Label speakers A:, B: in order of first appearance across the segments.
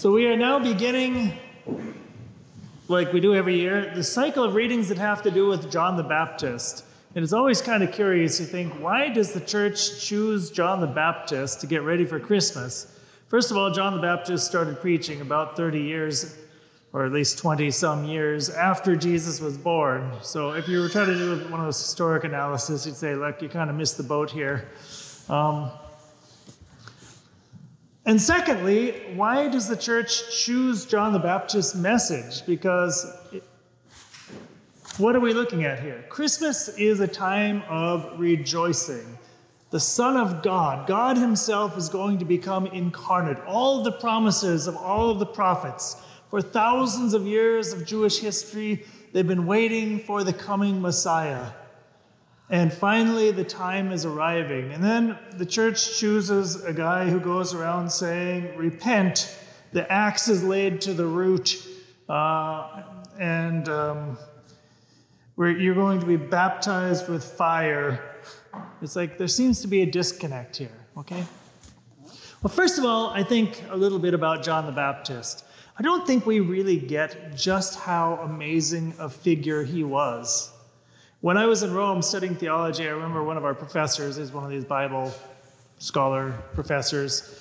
A: So we are now beginning, like we do every year, the cycle of readings that have to do with John the Baptist. And it's always kind of curious to think why does the church choose John the Baptist to get ready for Christmas? First of all, John the Baptist started preaching about 30 years, or at least 20 some years after Jesus was born. So if you were trying to do one of those historic analyses, you'd say, look, you kind of missed the boat here. Um, and secondly, why does the church choose John the Baptist's message? Because it, what are we looking at here? Christmas is a time of rejoicing. The Son of God, God Himself, is going to become incarnate. All the promises of all of the prophets, for thousands of years of Jewish history, they've been waiting for the coming Messiah. And finally, the time is arriving. And then the church chooses a guy who goes around saying, Repent, the axe is laid to the root, uh, and um, you're going to be baptized with fire. It's like there seems to be a disconnect here, okay? Well, first of all, I think a little bit about John the Baptist. I don't think we really get just how amazing a figure he was. When I was in Rome studying theology, I remember one of our professors is one of these Bible scholar professors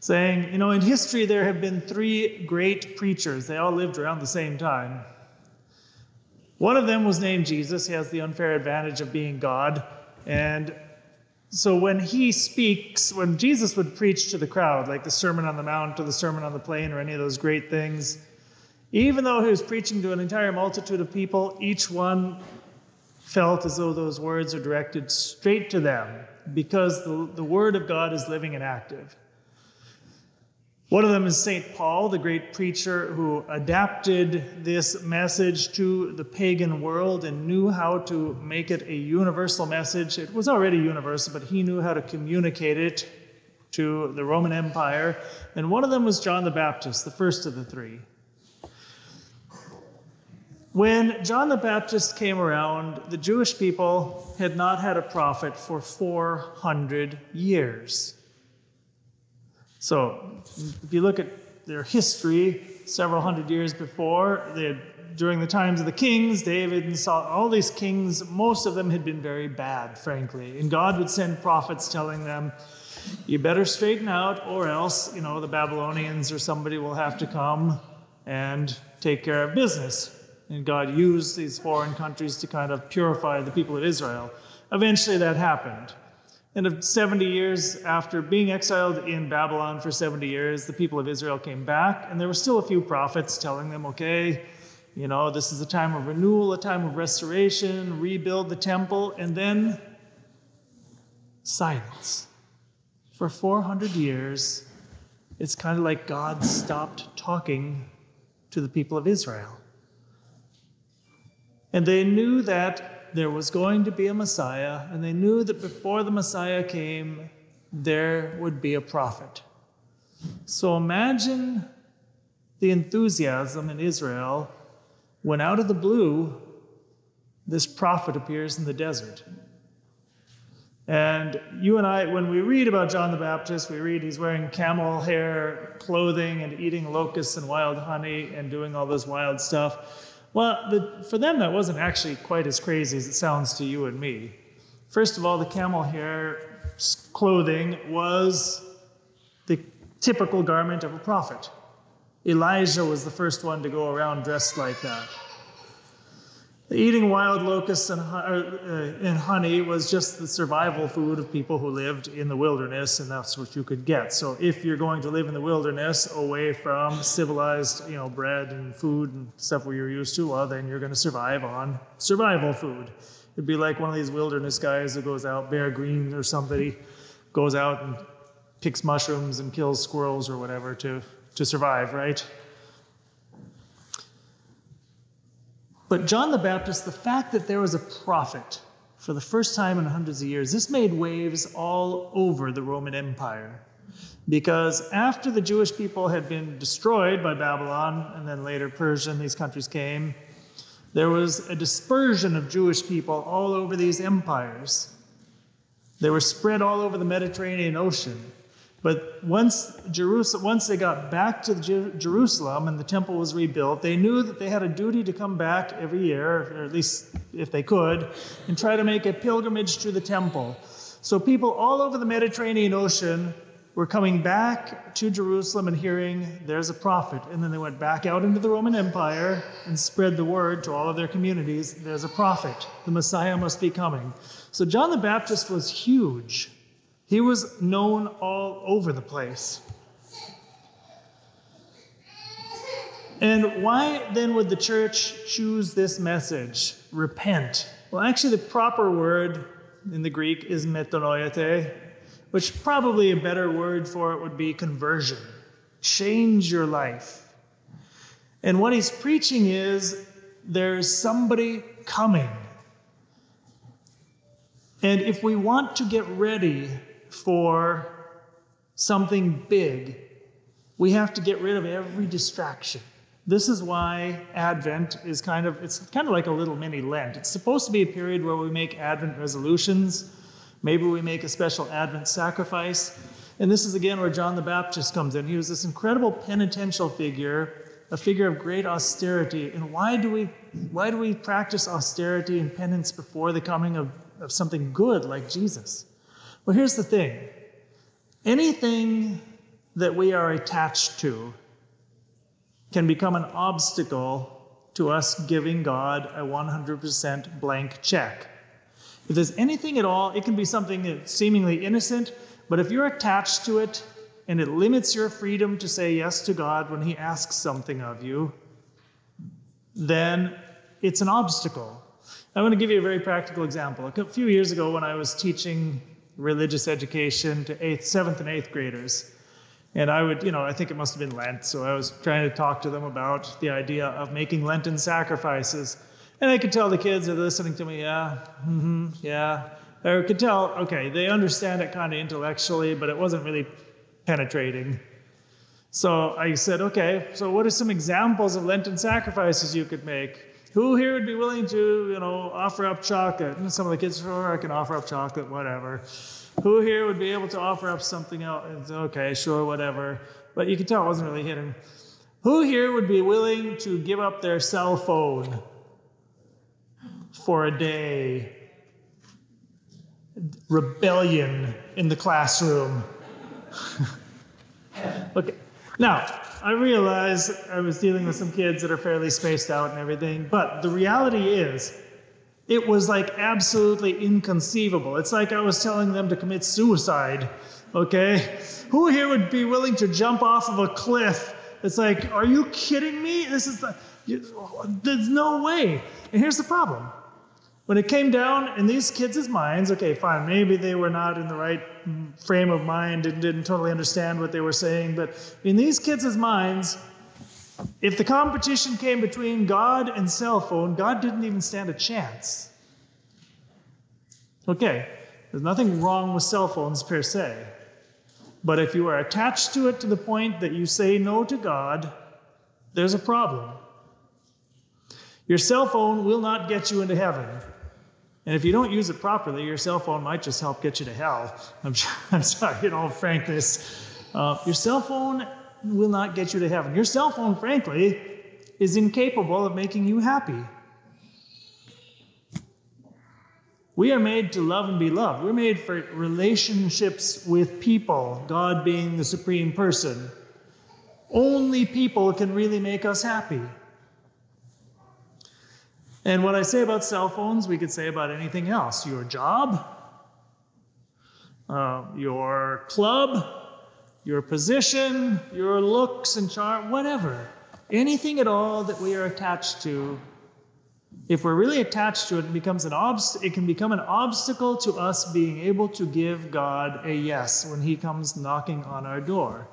A: saying, you know, in history there have been three great preachers. They all lived around the same time. One of them was named Jesus. He has the unfair advantage of being God. And so when he speaks, when Jesus would preach to the crowd, like the Sermon on the Mount or the Sermon on the Plain or any of those great things, even though he was preaching to an entire multitude of people, each one felt as though those words are directed straight to them because the, the Word of God is living and active. One of them is St. Paul, the great preacher who adapted this message to the pagan world and knew how to make it a universal message. It was already universal, but he knew how to communicate it to the Roman Empire. And one of them was John the Baptist, the first of the three. When John the Baptist came around, the Jewish people had not had a prophet for 400 years. So, if you look at their history, several hundred years before, had, during the times of the kings, David and Saul, all these kings, most of them had been very bad, frankly. And God would send prophets telling them, you better straighten out, or else, you know, the Babylonians or somebody will have to come and take care of business. And God used these foreign countries to kind of purify the people of Israel. Eventually, that happened. And 70 years after being exiled in Babylon for 70 years, the people of Israel came back, and there were still a few prophets telling them, okay, you know, this is a time of renewal, a time of restoration, rebuild the temple, and then silence. For 400 years, it's kind of like God stopped talking to the people of Israel. And they knew that there was going to be a Messiah, and they knew that before the Messiah came, there would be a prophet. So imagine the enthusiasm in Israel when out of the blue, this prophet appears in the desert. And you and I, when we read about John the Baptist, we read he's wearing camel hair clothing and eating locusts and wild honey and doing all this wild stuff. Well, the, for them, that wasn't actually quite as crazy as it sounds to you and me. First of all, the camel hair clothing was the typical garment of a prophet. Elijah was the first one to go around dressed like that. Eating wild locusts and, uh, and, honey was just the survival food of people who lived in the wilderness, and that's what you could get. So, if you're going to live in the wilderness away from civilized, you know, bread and food and stuff where you're used to, well, then you're going to survive on survival food. It'd be like one of these wilderness guys that goes out, Bear Grylls or somebody, goes out and picks mushrooms and kills squirrels or whatever to, to survive, right? But John the Baptist, the fact that there was a prophet for the first time in hundreds of years, this made waves all over the Roman Empire. Because after the Jewish people had been destroyed by Babylon and then later Persia and these countries came, there was a dispersion of Jewish people all over these empires. They were spread all over the Mediterranean Ocean. But once Jerusalem, once they got back to Jerusalem and the temple was rebuilt, they knew that they had a duty to come back every year, or at least if they could, and try to make a pilgrimage to the temple. So people all over the Mediterranean Ocean were coming back to Jerusalem and hearing there's a prophet. And then they went back out into the Roman Empire and spread the word to all of their communities there's a prophet. The Messiah must be coming. So John the Baptist was huge. He was known all over the place. And why then would the church choose this message? Repent. Well, actually, the proper word in the Greek is metanoeite, which probably a better word for it would be conversion. Change your life. And what he's preaching is there's somebody coming. And if we want to get ready for something big, we have to get rid of every distraction. This is why Advent is kind of it's kind of like a little mini Lent. It's supposed to be a period where we make Advent resolutions. Maybe we make a special Advent sacrifice. And this is again where John the Baptist comes in. He was this incredible penitential figure, a figure of great austerity. And why do we why do we practice austerity and penance before the coming of, of something good like Jesus? Well, here's the thing anything that we are attached to can become an obstacle to us giving God a 100% blank check. If there's anything at all, it can be something that's seemingly innocent, but if you're attached to it and it limits your freedom to say yes to God when He asks something of you, then it's an obstacle. I want to give you a very practical example. A few years ago, when I was teaching religious education to eighth, seventh, and eighth graders. And I would, you know, I think it must have been Lent, so I was trying to talk to them about the idea of making Lenten sacrifices. And I could tell the kids are listening to me, yeah, mm-hmm, yeah. I could tell, okay, they understand it kind of intellectually, but it wasn't really penetrating. So I said, okay, so what are some examples of Lenten sacrifices you could make? Who here would be willing to, you know, offer up chocolate? And some of the kids, sure, I can offer up chocolate, whatever. Who here would be able to offer up something else? Okay, sure, whatever. But you can tell it wasn't really hitting. Who here would be willing to give up their cell phone for a day? Rebellion in the classroom. okay. Now, I realize I was dealing with some kids that are fairly spaced out and everything, but the reality is, it was like absolutely inconceivable. It's like I was telling them to commit suicide, okay? Who here would be willing to jump off of a cliff? It's like, are you kidding me? This is the, you, there's no way. And here's the problem when it came down in these kids' minds, okay, fine, maybe they were not in the right frame of mind and didn't totally understand what they were saying, but in these kids' minds, if the competition came between God and cell phone, God didn't even stand a chance. Okay, there's nothing wrong with cell phones per se. But if you are attached to it to the point that you say no to God, there's a problem. Your cell phone will not get you into heaven. And if you don't use it properly, your cell phone might just help get you to hell. I'm, I'm sorry, in all frankness. Uh, your cell phone will not get you to heaven. Your cell phone, frankly, is incapable of making you happy. We are made to love and be loved. We're made for relationships with people, God being the supreme person. Only people can really make us happy. And what I say about cell phones, we could say about anything else your job, uh, your club, your position, your looks and charm, whatever. Anything at all that we are attached to, if we're really attached to it, it becomes an obst- it can become an obstacle to us being able to give God a yes when He comes knocking on our door.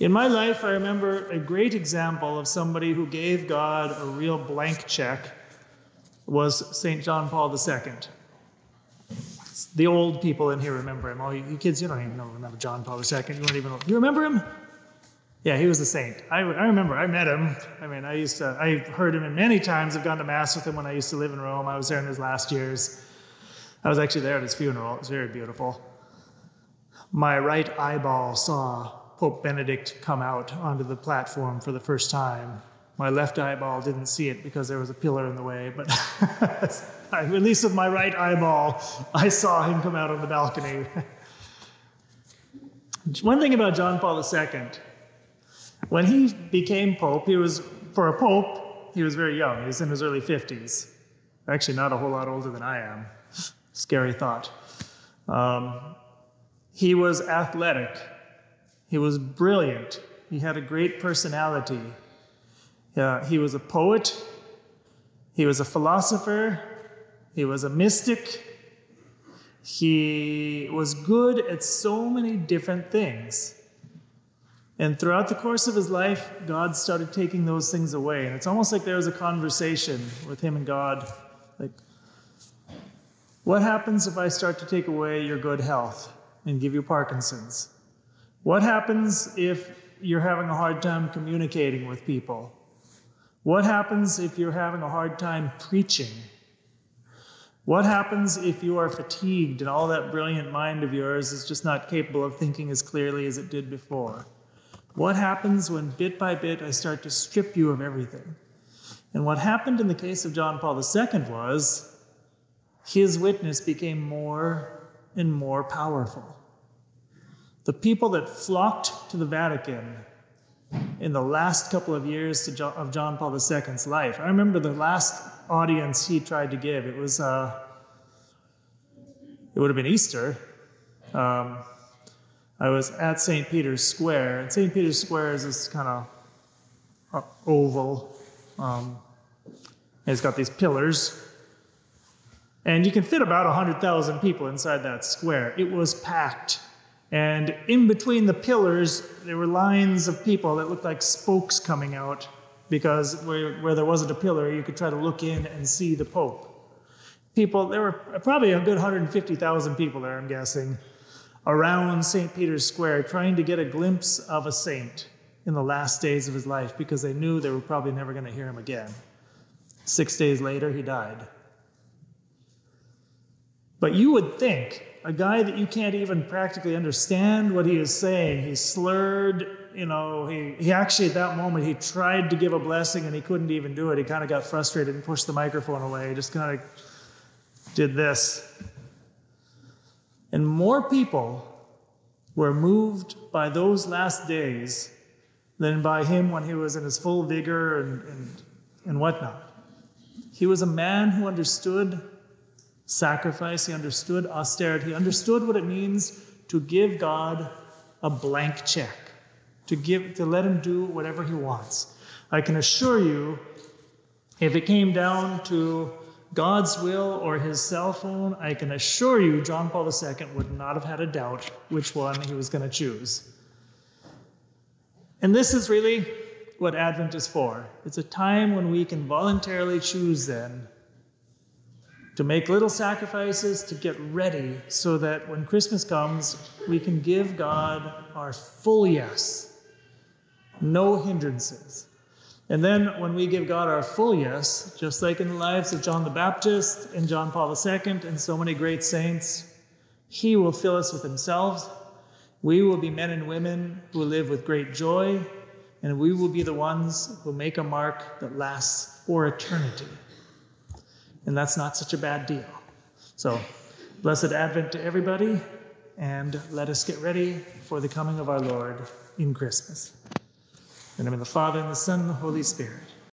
A: In my life, I remember a great example of somebody who gave God a real blank check was St. John Paul II. The old people in here remember him. Oh, you, kids, you don't even know, remember John Paul II. You don't even. You remember him? Yeah, he was a saint. I, I remember, I met him. I mean, I used to, I heard him in many times. I've gone to Mass with him when I used to live in Rome. I was there in his last years. I was actually there at his funeral. It was very beautiful. my right eyeball saw Pope Benedict come out onto the platform for the first time. My left eyeball didn't see it because there was a pillar in the way, but at least with my right eyeball, I saw him come out on the balcony. One thing about John Paul II, when he became Pope, he was, for a Pope, he was very young. He was in his early 50s. Actually, not a whole lot older than I am. Scary thought. Um, he was athletic. He was brilliant. He had a great personality. Uh, he was a poet. He was a philosopher. He was a mystic. He was good at so many different things. And throughout the course of his life, God started taking those things away. And it's almost like there was a conversation with him and God. Like, what happens if I start to take away your good health and give you Parkinson's? What happens if you're having a hard time communicating with people? What happens if you're having a hard time preaching? What happens if you are fatigued and all that brilliant mind of yours is just not capable of thinking as clearly as it did before? What happens when bit by bit I start to strip you of everything? And what happened in the case of John Paul II was his witness became more and more powerful. The people that flocked to the Vatican in the last couple of years John, of John Paul II's life. I remember the last audience he tried to give. It was, uh, it would have been Easter. Um, I was at St. Peter's Square, and St. Peter's Square is this kind of uh, oval. Um, it's got these pillars, and you can fit about 100,000 people inside that square. It was packed. And in between the pillars, there were lines of people that looked like spokes coming out because where, where there wasn't a pillar, you could try to look in and see the Pope. People, there were probably a good 150,000 people there, I'm guessing around St. Peter's Square trying to get a glimpse of a saint in the last days of his life because they knew they were probably never going to hear him again. Six days later, he died. But you would think a guy that you can't even practically understand what he is saying, he slurred, you know, he, he actually at that moment he tried to give a blessing and he couldn't even do it. He kind of got frustrated and pushed the microphone away. He just kind of did this. And more people were moved by those last days than by him when he was in his full vigor and, and, and whatnot. He was a man who understood sacrifice, he understood austerity, he understood what it means to give God a blank check, to give to let him do whatever he wants. I can assure you, if it came down to God's will or his cell phone, I can assure you John Paul II would not have had a doubt which one he was going to choose. And this is really what Advent is for. It's a time when we can voluntarily choose then to make little sacrifices to get ready so that when Christmas comes, we can give God our full yes, no hindrances. And then when we give God our full yes, just like in the lives of John the Baptist and John Paul II and so many great saints, He will fill us with Himself. We will be men and women who live with great joy, and we will be the ones who make a mark that lasts for eternity. And that's not such a bad deal. So, blessed Advent to everybody, and let us get ready for the coming of our Lord in Christmas. In the name of the Father, and the Son, and the Holy Spirit.